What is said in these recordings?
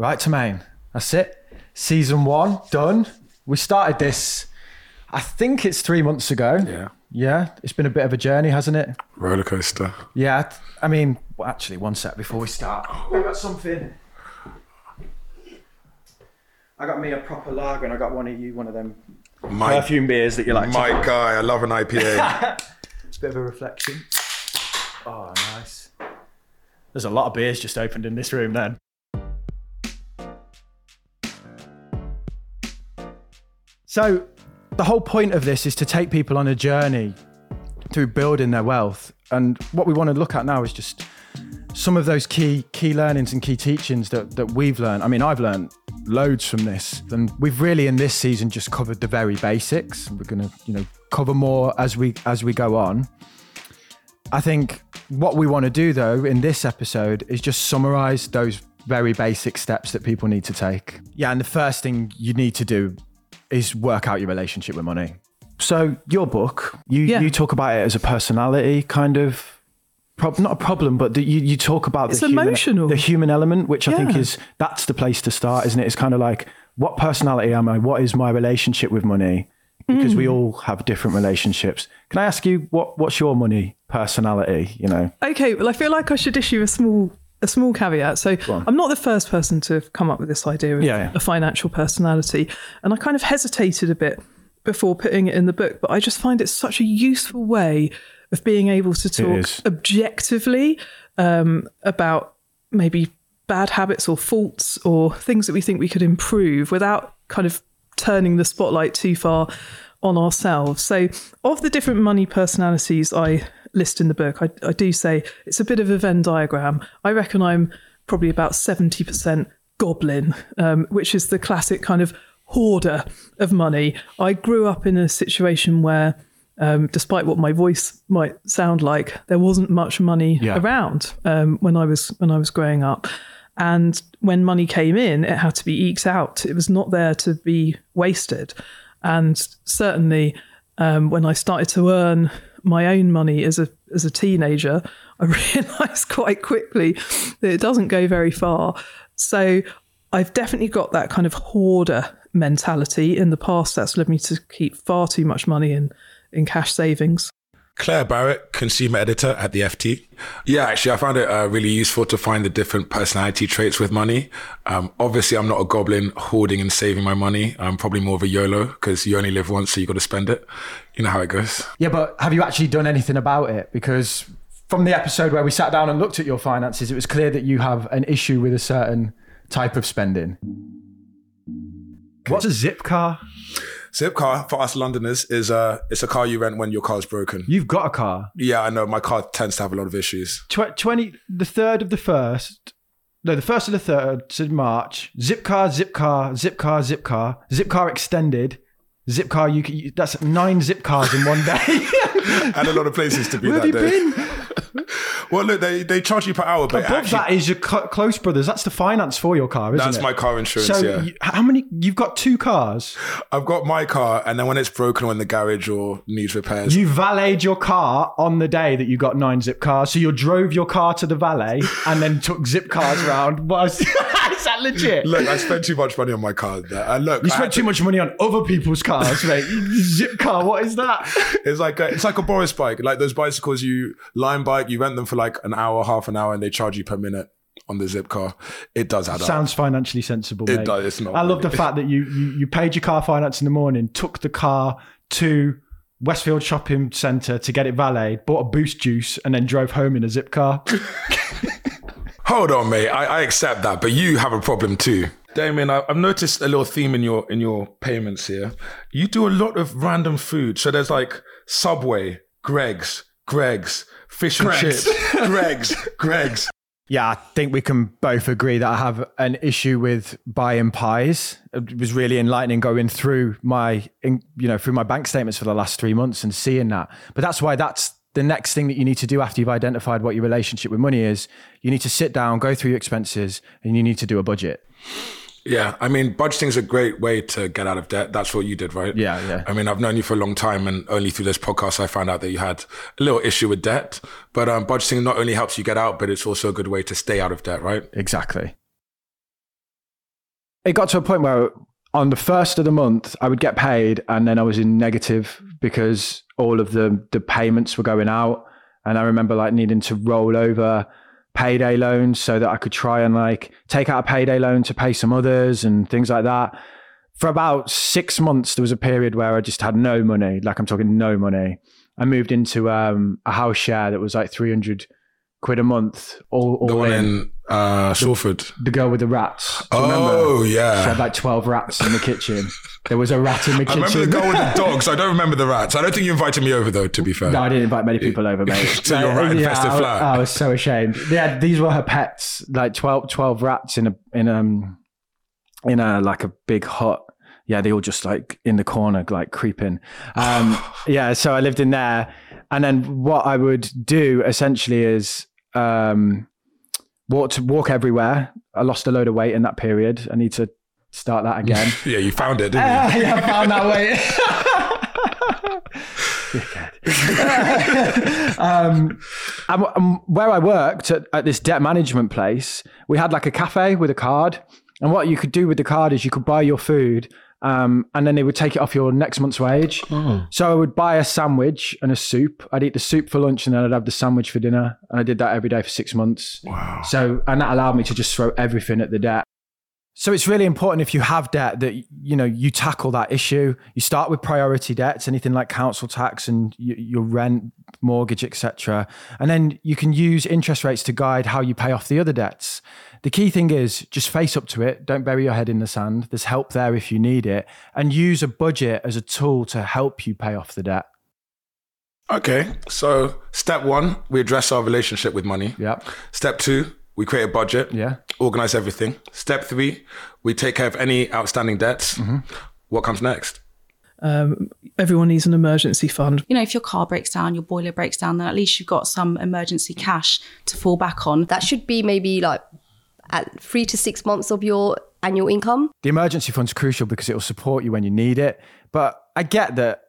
Right to main. That's it. Season one done. We started this. I think it's three months ago. Yeah. Yeah. It's been a bit of a journey, hasn't it? Roller coaster. Yeah. I mean, well, actually, one sec before we start. I got something. I got me a proper lager, and I got one of you one of them My, perfume beers that you like. to- my guy, I love an IPA. It's a bit of a reflection. Oh, nice. There's a lot of beers just opened in this room then. So, the whole point of this is to take people on a journey through building their wealth. And what we want to look at now is just some of those key key learnings and key teachings that, that we've learned. I mean, I've learned loads from this. And we've really in this season just covered the very basics. We're gonna, you know, cover more as we as we go on. I think what we want to do though in this episode is just summarize those very basic steps that people need to take. Yeah, and the first thing you need to do is work out your relationship with money. So your book, you Yeah. you talk about it as a personality kind of not a problem, but the, you you talk about It's the human, emotional. the human element, which I think is that's the place to start, isn't it? It's kind of like what personality am I? What is my relationship with money? Because Mm. we all have different relationships. Can I ask you what what's your money personality? You know, Okay, well, I feel like I should issue a small a small caveat. So. I'm not the first person to have come up with this idea of Yeah, yeah. a financial personality, and I kind of hesitated a bit before putting it in the book, but I just find it such a useful way of being able to talk objectively um, about maybe bad habits or faults or things that we think we could improve without kind of turning the spotlight too far on ourselves. So, of the different money personalities I list in the book, I, I do say it's a bit of a Venn diagram. I reckon I'm probably about 70% goblin, um, which is the classic kind of hoarder of money. I grew up in a situation where um, despite what my voice might sound like, there wasn't much money Yeah. around um, when I was when I was growing up. And when money came in, it had to be eked out. It was not there to be wasted. And certainly, um, when I started to earn my own money as a as a teenager, I realised quite quickly that it doesn't go very far. So I've definitely got that kind of hoarder mentality. In the past, that's led me to keep far too much money in in cash savings. Claer Barrett, consumer editor at the FT. Yeah, actually, I found it uh, really useful to find the different personality traits with money. Um, obviously, I'm not a goblin hoarding and saving my money. I'm probably more of a YOLO because you only live once, so you got to spend it. You know how it goes. Yeah, but have you actually done anything about it? Because from the episode where we sat down and looked at your finances, it was clear that you have an issue with a certain type of spending. What's a Zipcar? Zipcar for us Londoners is uh, it's a car you rent when your car's broken. You've got a car. Yeah, I know. My car tends to have a lot of issues. Tw- 20, the third of the first, no, the first of the third, so March. Zipcar, zip car, Zipcar, zip car, Zipcar extended. Zipcar, you, can- that's nine Zipcars in one day. And a lot of places to be Where that have you day. been? Well, look, they, they charge you per hour, but Above actually, that is your cl- close brothers. That's the finance for your car, isn't it? that's it? my car insurance. So yeah, you, how many? You've got two cars. I've got my car, and then when it's broken or in the garage or needs repairs, You valeted your car on the day that you got nine Zipcars. So you drove your car to the valet and then took Zipcars around. Was is that legit? look, I spent too much money on my car. There. And look, You I spent too to- much money on other people's cars, mate. Zipcar, what is that? It's like a, it's like a Boris bike, like those bicycles you line bike. You rent them for like an hour, half an hour, and they charge you per minute on the Zipcar. It does add up. Sounds financially sensible. It mate. does, it's not I love the fact that you, you you paid your car finance in the morning, took the car to Westfield Shopping Centre to get it valeted, bought a boost juice, and then drove home in a Zipcar. Hold on, mate. I, I accept that, but you have a problem too. Damien, I- I've noticed a little theme in your in your payments here. You do a lot of random food. So there's like Subway, Greggs, Greggs, fish and Greggs. chips, Greggs, Greggs. Yeah, I think we can both agree that I have an issue with buying pies. It was really enlightening going through my, in- you know, through my bank statements for the last three months and seeing that. But that's why that's the next thing that you need to do after you've identified what your relationship with money is. You need to sit down, go through your expenses, and you need to do a budget. Yeah, I mean, budgeting is a great way to get out of debt. That's what you did, right? Yeah, yeah. I mean, I've known you for a long time, and only through this podcast I found out that you had a little issue with debt. But um, budgeting not only helps you get out, but it's also a good way to stay out of debt, right? Exactly. it got to a point where on the first of the month I would get paid and then I was in negative because all of the the payments were going out and I remember like needing to roll over payday loans so that I could try and like take out a payday loan to pay some others and things like that. For about 6 months there was a period where I just had no money, like I'm talking no money. I moved into um, a house share that was like 300 quid a month all, all The one in. in uh, Salford. the girl with the rats. Oh, remember? yeah. She had like 12 rats in the kitchen. There was a rat in the kitchen. I remember the girl with the dogs. I don't remember the rats. I don't think you invited me over though. To be fair, No, I didn't invite many people over, mate. To your rat infested I, flat. I was so ashamed. Yeah, these were her pets, like 12, 12 rats in a in um in a like a big hut. Yeah, they all just like in the corner, like creeping. Um, yeah, so I lived in there, and then what I would do essentially is um, walk to walk everywhere. I lost a load of weight in that period. I need to start that again. yeah, you found it, didn't you? Ah, yeah, I found that way. um, and, and where I worked at, at this debt management place, we had like a cafe with a card. And what you could do with the card is you could buy your food um, and then they would take it off your next month's wage. So I would buy a sandwich and a soup. I'd eat the soup for lunch and then I'd have the sandwich for dinner. And I did that every day for six months. Wow. So, and that allowed me to just throw everything at the debt. So it's really important if you have debt that you know you tackle that issue. You start with priority debts, anything like council tax and your rent, mortgage, etc. And then you can use interest rates to guide how you pay off the other debts. The key thing is just face up to it. Don't bury your head in the sand. There's help there if you need it, and use a budget as a tool to help you pay off the debt. Okay, so step one, we address our relationship with money. Yep. Step two, we create a budget. Yeah. Organize everything. Step three, we take care of any outstanding debts. Mm-hmm. What comes next? Um, everyone needs an emergency fund. You know, if your car breaks down, your boiler breaks down, then at least you've got some emergency cash to fall back on. That should be maybe like at three to six months of your annual income. the emergency fund's crucial because it will support you when you need it. But I get that,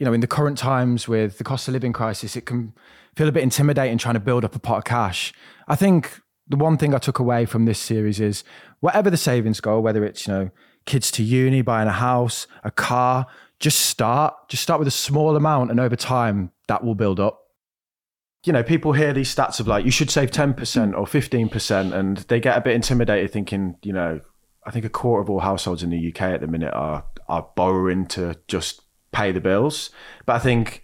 you know, in the current times with the cost of living crisis, it can feel a bit intimidating trying to build up a pot of cash. I think the one thing I took away from this series is whatever the savings goal, whether it's, you know, kids to uni, buying a house, a car, just start. Just start with a small amount and over time that will build up. You know, people hear these stats of like, you should save 10% or 15%, and they get a bit intimidated thinking, you know, I think a quarter of all households in the UK at the minute are are borrowing to just pay the bills. But I think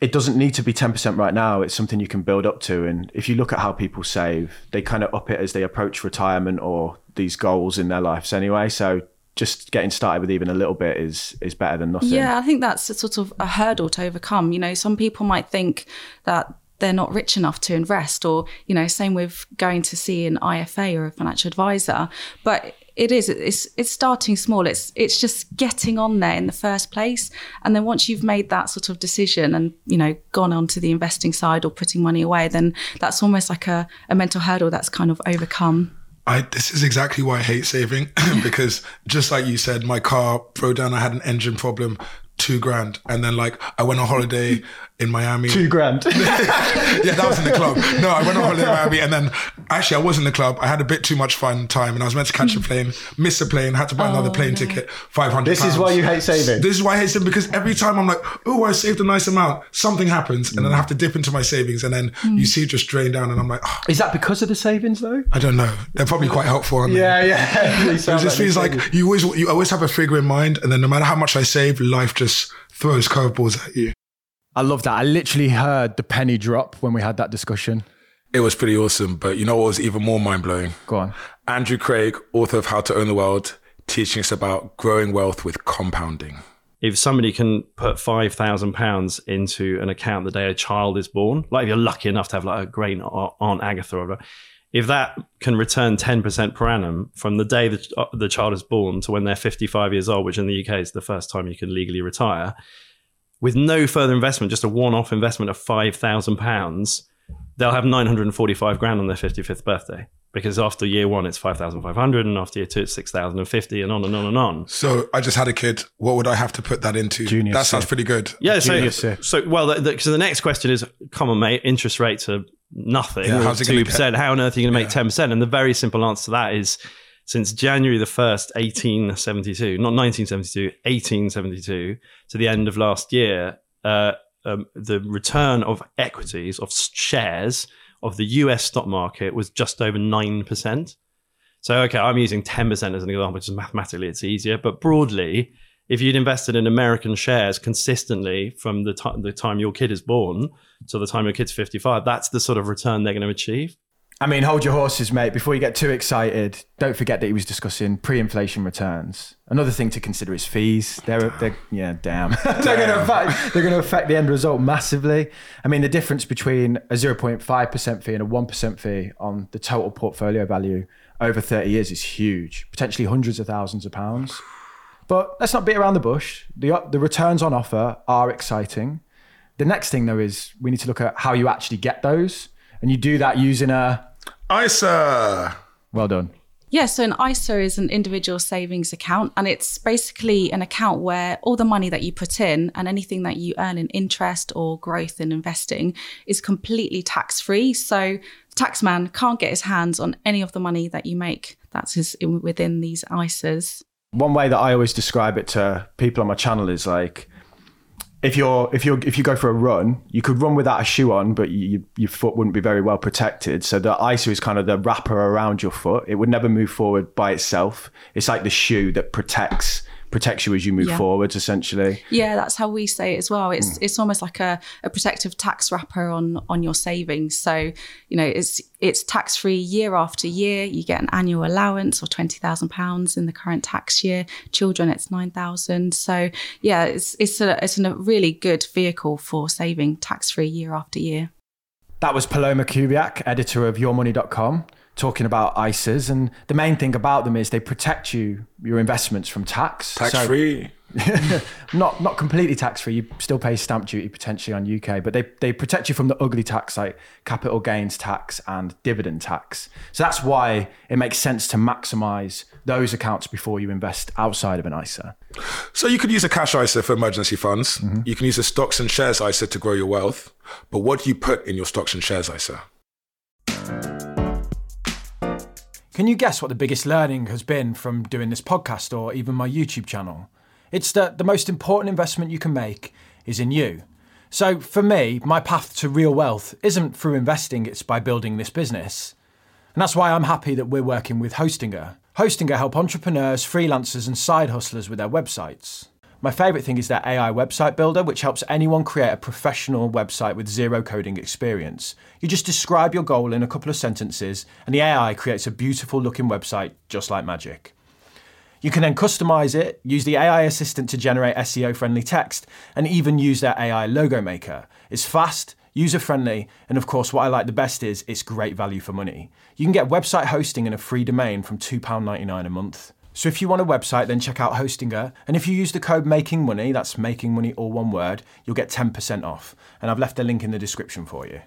it doesn't need to be 10% right now. It's something you can build up to. And if you look at how people save, they kind of up it as they approach retirement or these goals in their lives anyway. So just getting started with even a little bit is is better than nothing. Yeah, I think that's a sort of a hurdle to overcome. You know, some people might think that they're not rich enough to invest, or, you know, same with going to see an IFA or a financial advisor. But it is it's it's starting small it's it's just getting on there in the first place and then once you've made that sort of decision and you know gone on to the investing side or putting money away then that's almost like a, a mental hurdle that's kind of overcome I, this is exactly why I hate saving because just like you said, my car broke down. I had an engine problem, two grand. And then like I went on holiday in Miami. Two grand. yeah, that was in the club. No, I went on holiday in Miami and then actually I was in the club. I had a bit too much fun time and I was meant to catch a plane, miss a plane, had to buy another oh, plane ticket, 500 this is why you hate saving. This is why I hate saving because every time I'm like, oh, I saved a nice amount, something happens and then I have to dip into my savings and then you hmm. see it just drain down and I'm like, oh, is that because of the savings though? I don't know. They're probably quite helpful, aren't they? Yeah, yeah. It just feels like you always you always have a figure in mind, and then no matter how much I save, life just throws curveballs at you. I love that. I literally heard the penny drop when we had that discussion. It was pretty awesome, but you know what was even more mind blowing? Go on. Andrew Craig, author of How to Own the World, teaching us about growing wealth with compounding. if somebody can put five thousand pounds into an account the day a child is born, like if you're lucky enough to have like a great aunt Aunt Agatha or whatever, if that can return ten percent per annum from the day that uh, the child is born to when they're fifty-five years old, which in the UK is the first time you can legally retire, with no further investment, just a one-off investment of five thousand pounds, they'll have nine hundred and forty-five grand on their fifty-fifth birthday. Because after year one, it's five thousand five hundred, and after year two, it's six thousand and fifty, and on and on and on. So I just had a kid. What would I have to put that into? Junior that sounds pretty good. Yeah, so, Genius, yeah. so well, the, the, so the next question is, come on, mate, interest rates are nothing, Yeah, how's it gonna two percent. How on earth are you going to make Yeah. ten percent? And the very simple answer to that is since January the 1st, 1872, not 1972, 1872, to the end of last year, uh, um, the return of equities, of shares of the US stock market was just over 9%. So, okay, I'm using 10% as an example, which is mathematically it's easier. But broadly, if you'd invested in American shares consistently from the, t- the time your kid is born to the time your kid's 55, that's the sort of return they're going to achieve. I mean, hold your horses, mate. Before you get too excited, don't forget that he was discussing pre-inflation returns. Another thing to consider is fees. They're, they're yeah, damn. they're going to affect they're going to affect the end result massively. I mean, the difference between a 0.5% fee and a 1% fee on the total portfolio value over 30 years is huge, potentially hundreds of thousands of pounds. But let's not beat around the bush. The, the returns on offer are exciting. The next thing, though, is we need to look at how you actually get those. And you do that using a ISA. Well done. Yeah, so an ISA is an individual savings account, and it's basically an account where all the money that you put in and anything that you earn in interest or growth in investing is completely tax free. So the taxman can't get his hands on any of the money that you make that's his, within these ISAs. One way that I always describe it to people on my channel is like if you're if you're if you go for a run, you could run without a shoe on, but you, your foot wouldn't be very well protected. So the ISA is kind of the wrapper around your foot. It would never move forward by itself. It's like the shoe that protects protects you as you move yeah. forwards essentially. Yeah that's how we say it as well. It's mm. it's almost like a, a protective tax wrapper on on your savings. So you know it's it's tax free year after year. You get an annual allowance or 20,000 pounds in the current tax year. Children it's 9,000 so yeah it's it's a it's a really good vehicle for saving tax free year after year. That was Paloma Kubiak, editor of yourmoney.com talking about ISAs, and the main thing about them is they protect you your investments from tax. Tax so, free. not not completely tax free. You still pay stamp duty potentially on UK, but they they protect you from the ugly tax like capital gains tax and dividend tax. So that's why it makes sense to maximize those accounts before you invest outside of an ISA. So you could use a cash ISA for emergency funds. Mm-hmm. You can use a stocks and shares ISA to grow your wealth. But what do you put in your stocks and shares ISA? Can you guess what the biggest learning has been from doing this podcast or even my YouTube channel? It's that the most important investment you can make is in you. So for me, my path to real wealth isn't through investing, it's by building this business. And that's why I'm happy that we're working with Hostinger. Hostinger help entrepreneurs, freelancers, and side hustlers with their websites. My favourite thing is their AI website builder, which helps anyone create a professional website with zero coding experience. You just describe your goal in a couple of sentences, and the AI creates a beautiful looking website just like magic. You can then customize it, use the AI assistant to generate SEO friendly text, and even use their AI logo maker. It's fast, user friendly, and of course, what I like the best is it's great value for money. You can get website hosting and a free domain from £2.99 a month. So if you want a website, then check out Hostinger. And if you use the code Making Money, that's Making Money all one word, you'll get 10% off. And I've left a link in the description for you.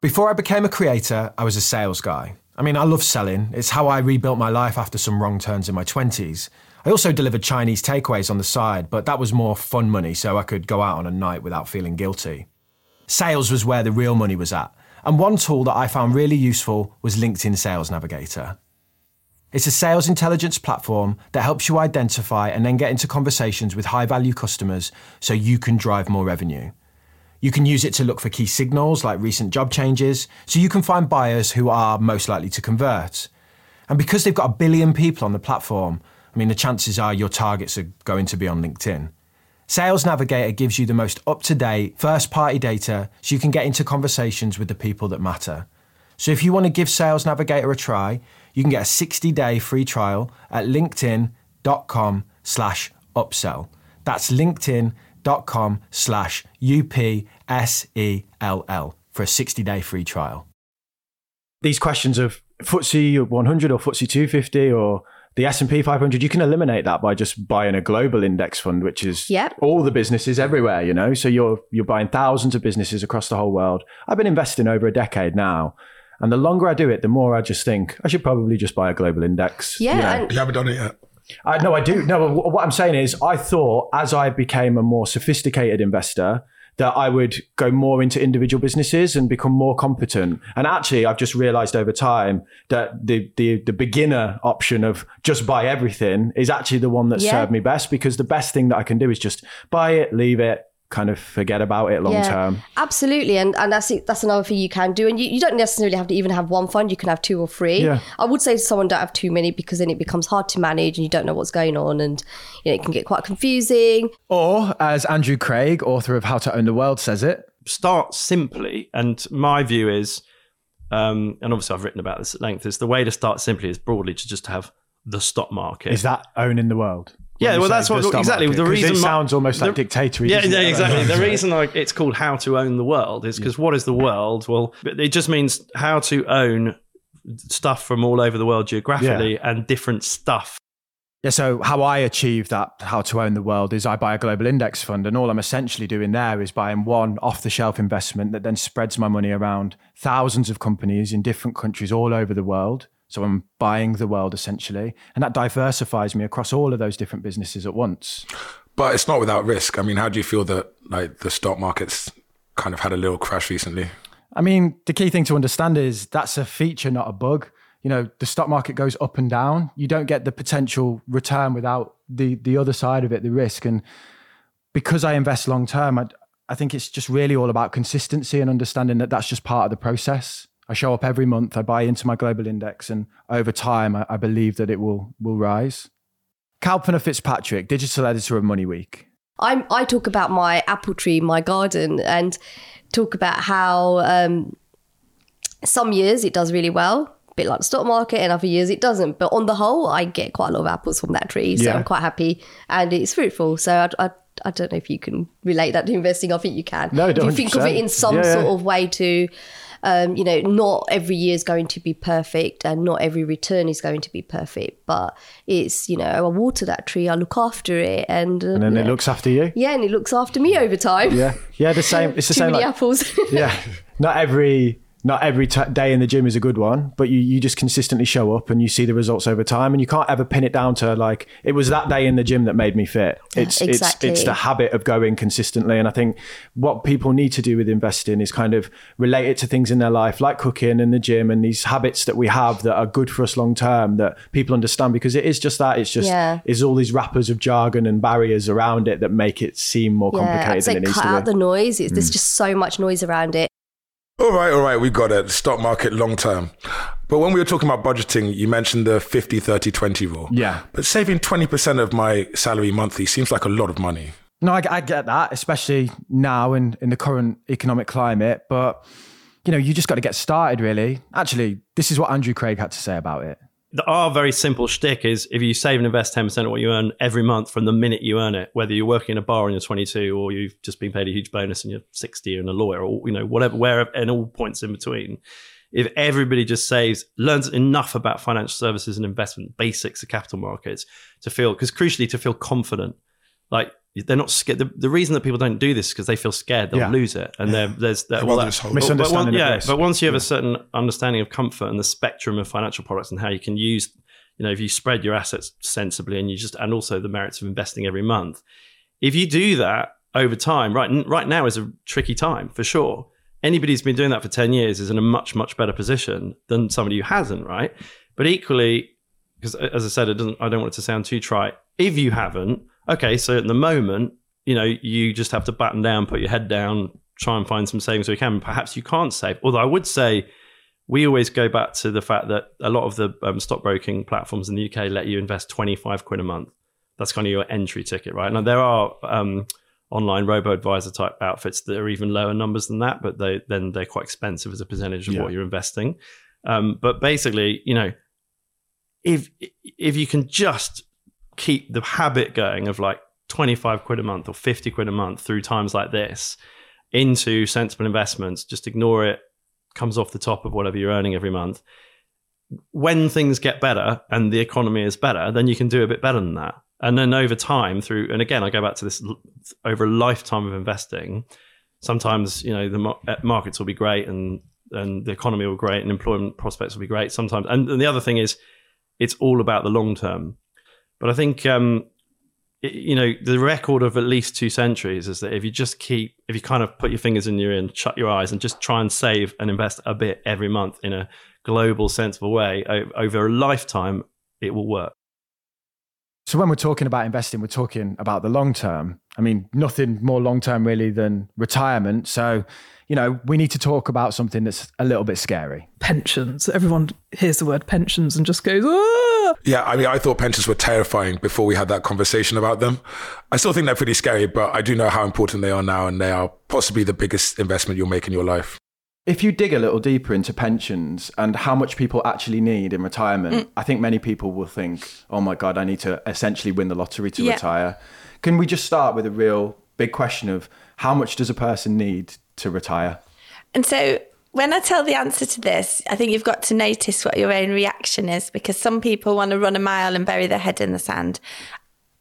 Before I became a creator, I was a sales guy. I mean, I love selling. It's how I rebuilt my life after some wrong turns in my 20s. I also delivered Chinese takeaways on the side, but that was more fun money, so I could go out on a night without feeling guilty. Sales was where the real money was at. And one tool that I found really useful was LinkedIn Sales Navigator. It's a sales intelligence platform that helps you identify and then get into conversations with high value customers so you can drive more revenue. You can use it to look for key signals like recent job changes, so you can find buyers who are most likely to convert. And because they've got a billion people on the platform, I mean, the chances are your targets are going to be on LinkedIn. Sales Navigator gives you the most up to date, first party data so you can get into conversations with the people that matter. So if you want to give Sales Navigator a try, you can get a 60 day free trial at linkedin.com slash upsell. That's linkedin.com slash U-P-S-E-L-L for a 60 day free trial. These questions of FTSE 100 or FTSE 250 or the S&P 500 you can eliminate that by just buying a global index fund which is yep. all the businesses everywhere you know so you're you're buying thousands of businesses across the whole world i've been investing over a decade now and the longer i do it the more i just think i should probably just buy a global index yeah you, know? you haven't done it yet I, no i do no what i'm saying is i thought as i became a more sophisticated investor that I would go more into individual businesses and become more competent. And actually, I've just realized over time that the the, the beginner option of just buy everything is actually the one that Yeah. served me best because the best thing that I can do is just buy it, leave it, kind of forget about it long Yeah. term. Absolutely, and and that's that's another thing you can do, and you, you don't necessarily have to even have one fund. You can have two or three. Yeah. I would say to someone don't have too many because then it becomes hard to manage, and you don't know what's going on, and you know it can get quite confusing. Or as Andrew Craig, author of How to Own the World, says it, start simply. And my view is, um, and obviously I've written about this at length, is the way to start simply is broadly to just have the stock market. is that owning the world. Yeah, well, say that's what- exactly, market? the 'Cause reason it my- sounds almost like the- dictatorship. Yeah, yeah, exactly. the reason like it's called how to own the world is because what is the world? Well, it just means how to own stuff from all over the world geographically and different stuff. Yeah, so how I achieve that, how to own the world, is I buy a global index fund, and all I'm essentially doing there is buying one off the shelf investment that then spreads my money around thousands of companies in different countries all over the world. So I'm buying the world essentially, and that diversifies me across all of those different businesses at once. But it's not without risk. I mean, how do you feel that like the stock market's kind of had a little crash recently? I mean, the key thing to understand is that's a feature, not a bug. You know, the stock market goes up and down. You don't get the potential return without the the other side of it, the risk. And because I invest long term, I, I think it's just really all about consistency and understanding that that's just part of the process. I show up every month, I buy into my global index, and over time, I, I believe that it will will rise. Kalpana Fitzpatrick, digital editor of Money Week. I'm, I talk about my apple tree, my garden, and talk about how um, some years it does really well, a bit like the stock market, and other years it doesn't. But on the whole, I get quite a lot of apples from that tree, so Yeah. I'm quite happy, and it's fruitful. So I, I, I don't know if you can relate that to investing. I think you can. No, if you think of it in some Yeah, yeah. sort of way to. Um, you know, not every year is going to be perfect, and not every return is going to be perfect. But it's you know, I water that tree, I look after it, and, uh, And then it know, looks after you. yeah, and it looks after me over time. Yeah, yeah, the same. It's the Too same. many like- apples. yeah not every not every t- day in the gym is a good one but you, you just consistently show up and you see the results over time and you can't ever pin it down to like it was that day in the gym that made me fit it's exactly. it's it's the habit of going consistently and i think what people need to do with investing is kind of relate it to things in their life like cooking and the gym and these habits that we have that are good for us long term that people understand because it is just that it's just Yeah. is all these wrappers of jargon and barriers around it that make it seem more yeah, complicated I'd say than it needs cut out the noise. It's, Mm. There's just so much noise around it. All right, all right, we got it. Stock market long term. But when we were talking about budgeting, you mentioned the 50, 30, 20 rule. Yeah. But saving 20% of my salary monthly seems like a lot of money. No, I, I get that, especially now in, in the current economic climate. But, you know, you just got to get started, really. Actually, this is what Andrew Craig had to say about it. The, our very simple shtick is if you save and invest 10% of what you earn every month from the minute you earn it, whether you're working in a bar and you're 22 or you've just been paid a huge bonus and you're 60 and a lawyer or, you know, whatever, where, and all points in between. If everybody just saves, learns enough about financial services and investment basics of capital markets to feel, because crucially to feel confident, like they're not scared. The, the reason that people don't do this is because they feel scared they'll Yeah. lose it. And there- there's that, well, that- just but- one- Misunderstanding yeah, but once you have a certain understanding of comfort and the spectrum of financial products and how you can use, you know, if you spread your assets sensibly and you just, and also the merits of investing every month, if you do that over time, right, right now is a tricky time for sure. Anybody who's been doing that for 10 years is in a much, much better position than somebody who hasn't, right? But equally, because as I said, it doesn't, I don't want it to sound too trite. If you haven't, okay, so at the moment, you know, you just have to batten down, put your head down, try and find some savings you can. Perhaps you can't save. Although I would say we always go back to the fact that a lot of the um, stockbroking platforms in the UK let you invest 25 quid a month. That's kind of your entry ticket, right? Now, there are um, online robo advisor type outfits that are even lower numbers than that, but they then they're quite expensive as a percentage of Yeah. what you're investing. Um, but basically, you know, if if you can just keep the habit going of like 25 quid a month or 50 quid a month through times like this into sensible investments, just ignore it, comes off the top of whatever you're earning every month. When things get better and the economy is better, then you can do a bit better than that. And then over time, through, and again, I go back to this over a lifetime of investing. Sometimes, you know, the uh, markets will be great and, and the economy will be great and employment prospects will be great sometimes. And, and the other thing is, it's all about the long term. But I think um, you know, the record of at least two centuries is that if you just keep, if you kind of put your fingers in your ear and shut your eyes and just try and save and invest a bit every month in a global, sensible way over a lifetime, it will work. So when we're talking about investing, we're talking about the long term. I mean, nothing more long term really than retirement. So, you know, we need to talk about something that's a little bit scary. Pensions. Everyone hears the word pensions and just goes, ah! Yeah, I mean, I thought pensions were terrifying before we had that conversation about them. I still think they're pretty scary, but I do know how important they are now, and they are possibly the biggest investment you'll make in your life if you dig a little deeper into pensions and how much people actually need in retirement, mm. I think many people will think, oh my God, I need to essentially win the lottery to yeah. retire. Can we just start with a real big question of how much does a person need to retire? And so when I tell the answer to this, I think you've got to notice what your own reaction is because some people want to run a mile and bury their head in the sand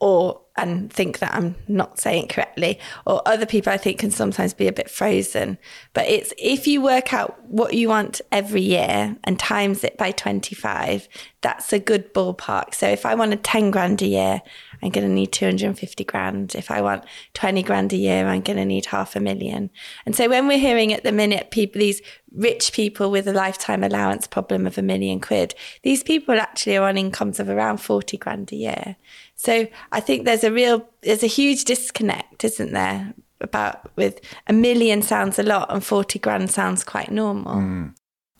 or and think that I'm not saying it correctly, or other people I think can sometimes be a bit frozen. But it's if you work out what you want every year and times it by 25, that's a good ballpark. So if I wanted 10 grand a year, I'm going to need 250 grand. If I want 20 grand a year, I'm going to need half a million. And so when we're hearing at the minute people, these rich people with a lifetime allowance problem of a million quid, these people actually are on incomes of around 40 grand a year. So I think there's a real, there's a huge disconnect, isn't there? About with a million sounds a lot and 40 grand sounds quite normal. Mm.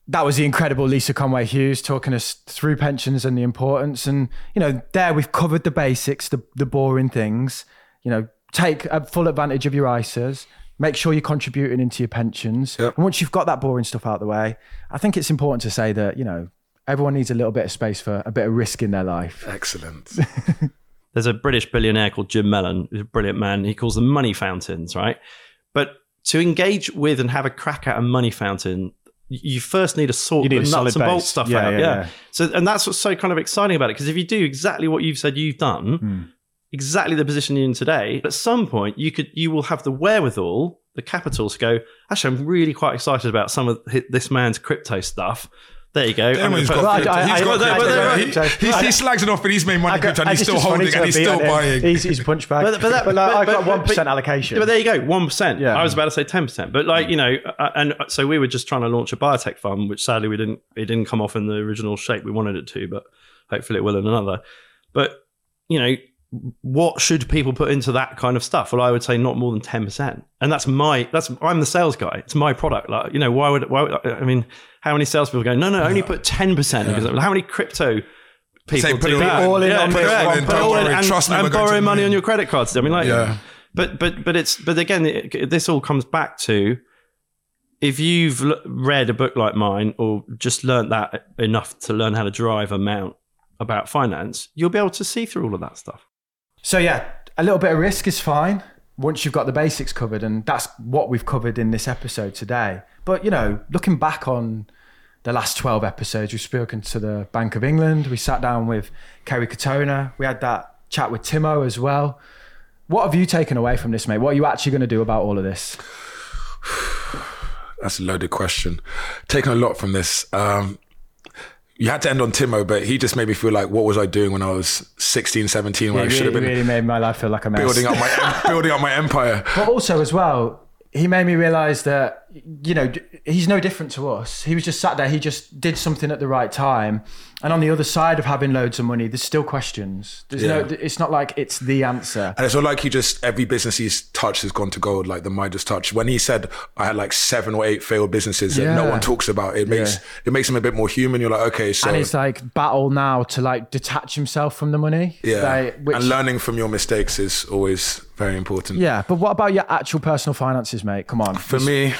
That was the incredible Lisa Conway Hughes talking us through pensions and the importance. And, you know, there we've covered the basics, the, the boring things. You know, take a full advantage of your ISAs, make sure you're contributing into your pensions. Yep. And once you've got that boring stuff out of the way, I think it's important to say that, you know, everyone needs a little bit of space for a bit of risk in their life. Excellent. There's a British billionaire called Jim Mellon, a brilliant man. He calls them money fountains, right? But to engage with and have a crack at a money fountain, you first need to sort need the nuts and bolts stuff yeah, out. Yeah, yeah. yeah, So, and that's what's so kind of exciting about it. Because if you do exactly what you've said you've done, mm. exactly the position you're in today, at some point you could, you will have the wherewithal, the capital to go. Actually, I'm really quite excited about some of this man's crypto stuff. There you go. I mean, he's got, he, slags it off, but he's made money crypto and he's still holding and he's still buying. He's, he's a punch bag. But, but, that, but, like, but, I've got one percent allocation. But there you go, one percent. Yeah, I was about to say ten percent, but like you know, uh, and so we were just trying to launch a biotech fund, which sadly we didn't. It didn't come off in the original shape we wanted it to, but hopefully it will in another. But you know, what should people put into that kind of stuff? Well, I would say not more than ten percent, and that's my that's I'm the sales guy. It's my product. Like you know, why would why? Would, I mean, how many salespeople go? No, no, only put ten percent. Yeah. How many crypto people Say, do that? All in yeah, on correct. Put all in and, Trust me, and borrow money on your credit cards. I mean, like, yeah. But but but it's but again, it, this all comes back to if you've read a book like mine or just learned that enough to learn how to drive a mount about finance, you'll be able to see through all of that stuff. So yeah, a little bit of risk is fine once you've got the basics covered, and that's what we've covered in this episode today. But you know, looking back on the last 12 episodes, we've spoken to the Bank of England, we sat down with Kerry Katona, we had that chat with Timo as well. What have you taken away from this, mate? What are you actually going to do about all of this? That's a loaded question. Taking a lot from this. Um, you had to end on Timo, but he just made me feel like what was I doing when I was 16, 17 when yeah, I should really, have been really made my life feel like a mess. Building up my building up my empire. But also as well, he made me realize that you know he's no different to us. He was just sat there he just did something at the right time. And on the other side of having loads of money there's still questions. There's yeah. no it's not like it's the answer. And it's not like he just every business he's touched has gone to gold like the midas touch when he said i had like seven or eight failed businesses yeah. that no one talks about it makes yeah. it makes him a bit more human. You're like okay so and it's like battle now to like detach himself from the money. Yeah. Like, which, and learning from your mistakes is always very important. Yeah but what about your actual personal finances mate? Come on. For me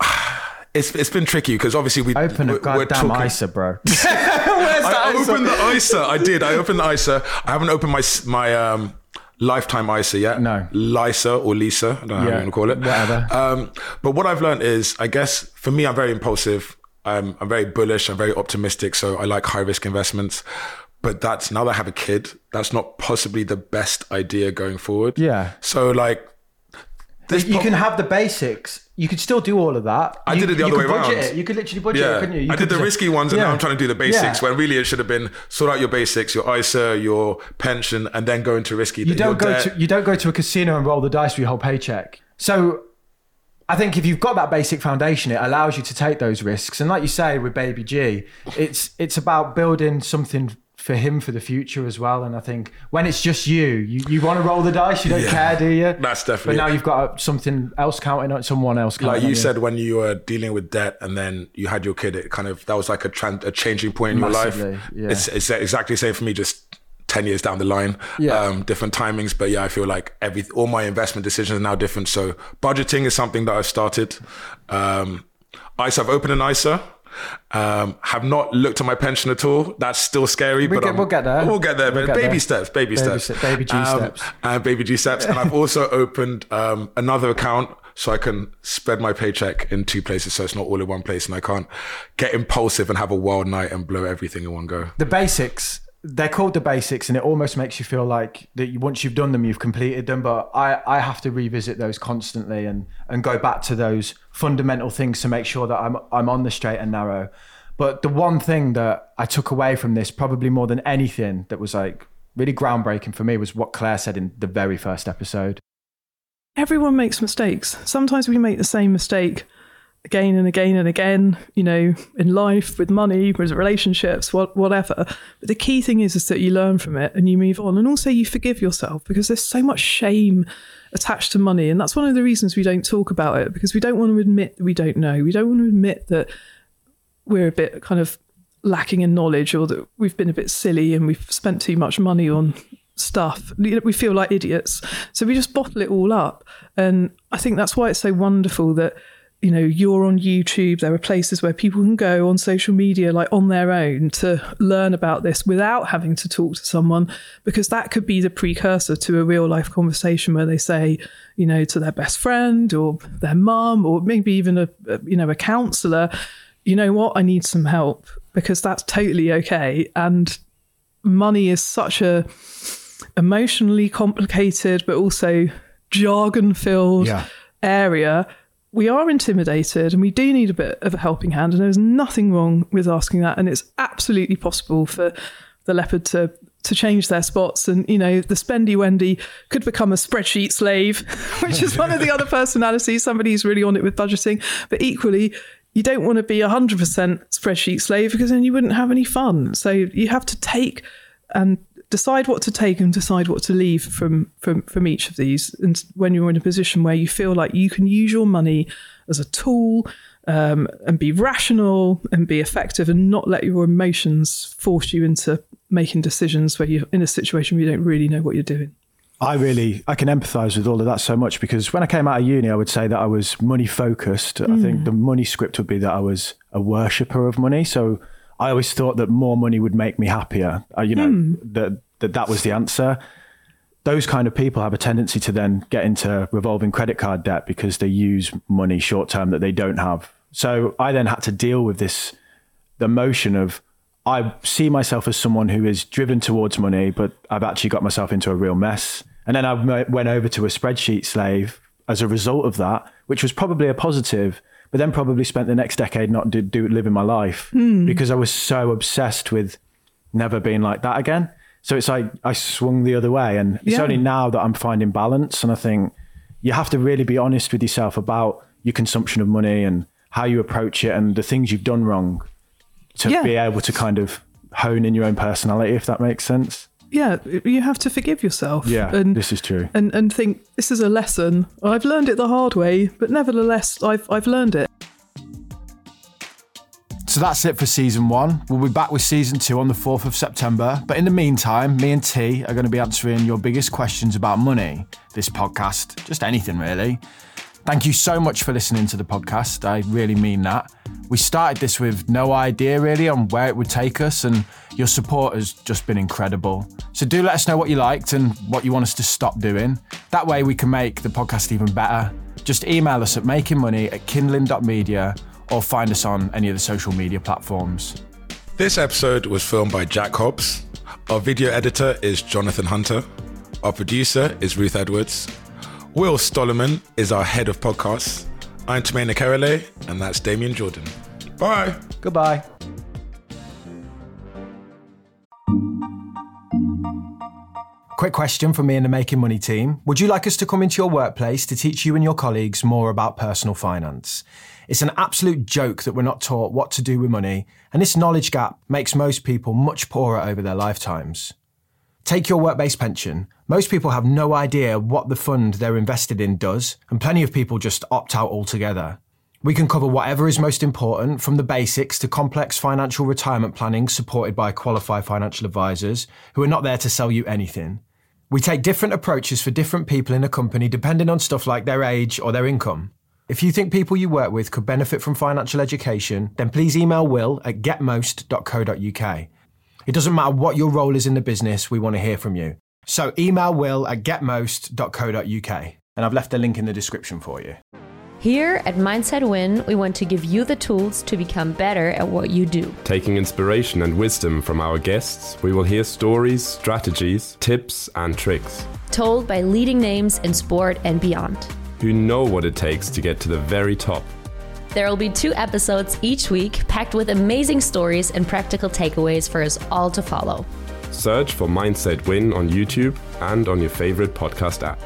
it's it's been tricky because obviously we open a goddamn talking, ISA, bro. I opened the ISA. I did. I opened the ISA. I haven't opened my my um, lifetime ISA yet. No, Lisa or Lisa. I don't know yeah, how you want to call it. Whatever. Um, but what I've learned is, I guess for me, I'm very impulsive. I'm I'm very bullish. I'm very optimistic. So I like high risk investments. But that's now that I have a kid, that's not possibly the best idea going forward. Yeah. So like, this you po- can have the basics you could still do all of that. I You- did it the other way could around. It. You could literally budget Yeah, it, couldn't you? You I could did the risky ones, and now I'm trying to do the basics. Yeah. When really it should have been sort out your basics, your ISA, your pension, and then go into risky. You don't go debt. to you don't go to a casino and roll the dice for your whole paycheck. So I think if you've got that basic foundation, it allows you to take those risks. And like you say with Baby G, it's it's about building something for him for the future as well. And I think when it's just you, you, you want to roll the dice, you don't Yeah. care, do you? That's definitely. But now it. you've got something else counting on someone else counting like on you said when you were dealing with debt and then you had your kid it kind of that was like a, tran- a changing point in Massively, your life yeah. it's, it's exactly the same for me just 10 years down the line Yeah. um, different timings but yeah i feel like every all my investment decisions are now different so budgeting is something that i've started um, isa i've opened an isa um, have not looked at my pension at all. That's still scary, We but get- we'll get there. We'll get there, We'll but get baby there. steps, baby, Baby steps, ste- baby G Um, steps. and baby G steps. And I've also opened um, another account so I can spread my paycheck in two places, so it's not all in one place, and I can't get impulsive and have a wild night and blow everything in one go. the basics they're called the basics and it almost makes you feel like that you, once you've done them you've completed them. But I, I have to revisit those constantly and and go back to those fundamental things to make sure that I'm I'm on the straight and narrow. But the one thing that I took away from this probably more than anything that was like really groundbreaking for me was what Claer said in the very first episode. Everyone makes mistakes. Sometimes we make the same mistake again and again and again, you know, in life, with money, with relationships, what, whatever. But the key thing is, is that you learn from it and you move on. And also you forgive yourself because there's so much shame attached to money. And that's one of the reasons we don't talk about it because we don't want to admit that we don't know. We don't want to admit that we're a bit kind of lacking in knowledge or that we've been a bit silly and we've spent too much money on stuff. We feel like idiots. So we just bottle it all up. And I think that's why it's so wonderful that, you know, you're on YouTube. There are places where people can go on social media, like on their own, to learn about this without having to talk to someone, because that could be the precursor to a real life conversation where they say, you know, to their best friend or their mum or maybe even a, a you know, a counselor, you know what, I need some help because that's totally okay. And money is such a emotionally complicated but also jargon filled Yeah. area we are intimidated and we do need a bit of a helping hand and there's nothing wrong with asking that and it's absolutely possible for the leopard to to change their spots and you know the spendy wendy could become a spreadsheet slave which is one of the other personalities. Somebody who's really on it with budgeting. But equally you don't want to be a 100% spreadsheet slave because then you wouldn't have any fun. So you have to take and decide what to take and decide what to leave from from from each of these and when you're in a position where you feel like you can use your money as a tool um, and be rational and be effective and not let your emotions force you into making decisions where you're in a situation where you don't really know what you're doing I really I can empathise with all of that so much because when I came out of uni, I would say that I was money focused. I think the money script would be that I was a worshipper of money. So I always thought that more money would make me happier. Uh, you know that that that was the answer. Those kind of people have a tendency to then get into revolving credit card debt because they use money short term that they don't have. So I then had to deal with this the motion of I see myself as someone who is driven towards money, but I've actually got myself into a real mess. And then I went over to a spreadsheet slave as a result of that, which was probably a positive, but then probably spent the next decade not do, do living my life hmm. because I was so obsessed with never being like that again. So it's like I swung the other way. And it's Yeah. only now that I'm finding balance. And I think you have to really be honest with yourself about your consumption of money and how you approach it and the things you've done wrong to Yeah. be able to kind of hone in your own personality, if that makes sense. Yeah you have to forgive yourself Yeah, and this is true. and and think this is a lesson i've learned it the hard way but nevertheless i've i've learned it So that's it for season one. We'll be back with season two on the 4th of September. But in the meantime, me and T are going to be answering your biggest questions about money, this podcast, just anything really. Thank you so much for listening to the podcast. I really mean that. We started this with no idea really on where it would take us, and your support has just been incredible. So do let us know what you liked and what you want us to stop doing. That way we can make the podcast even better. Just email us at makingmoney at kindling.media or find us on any of the social media platforms. This episode was filmed by Jack Hobbs. Our video editor is Jonathan Hunter. Our producer is Ruth Edwards. Will Stollerman is our head of podcasts. I'm Tamena Kerele, and that's Damien Jordan. Bye. Goodbye. Quick question from me and the Making Money team. Would you like us to come into your workplace to teach you and your colleagues more about personal finance? It's an absolute joke that we're not taught what to do with money, and this knowledge gap makes most people much poorer over their lifetimes. Take your work based pension. Most people have no idea what the fund they're invested in does, and plenty of people just opt out altogether. We can cover whatever is most important, from the basics to complex financial retirement planning supported by qualified financial advisors who are not there to sell you anything. We take different approaches for different people in a company depending on stuff like their age or their income. If you think people you work with could benefit from financial education, then please email will at getmost.co.uk. It doesn't matter what your role is in the business, we want to hear from you. So email will at getmost.co.uk. And I've left a link in the description for you. Here at Mindset Win, we want to give you the tools to become better at what you do. Taking inspiration and wisdom from our guests, we will hear stories, strategies, tips, and tricks. Told by leading names in sport and beyond. Who know what it takes to get to the very top. There will be two episodes each week packed with amazing stories and practical takeaways for us all to follow. Search for Mindset Win on YouTube and on your favorite podcast app.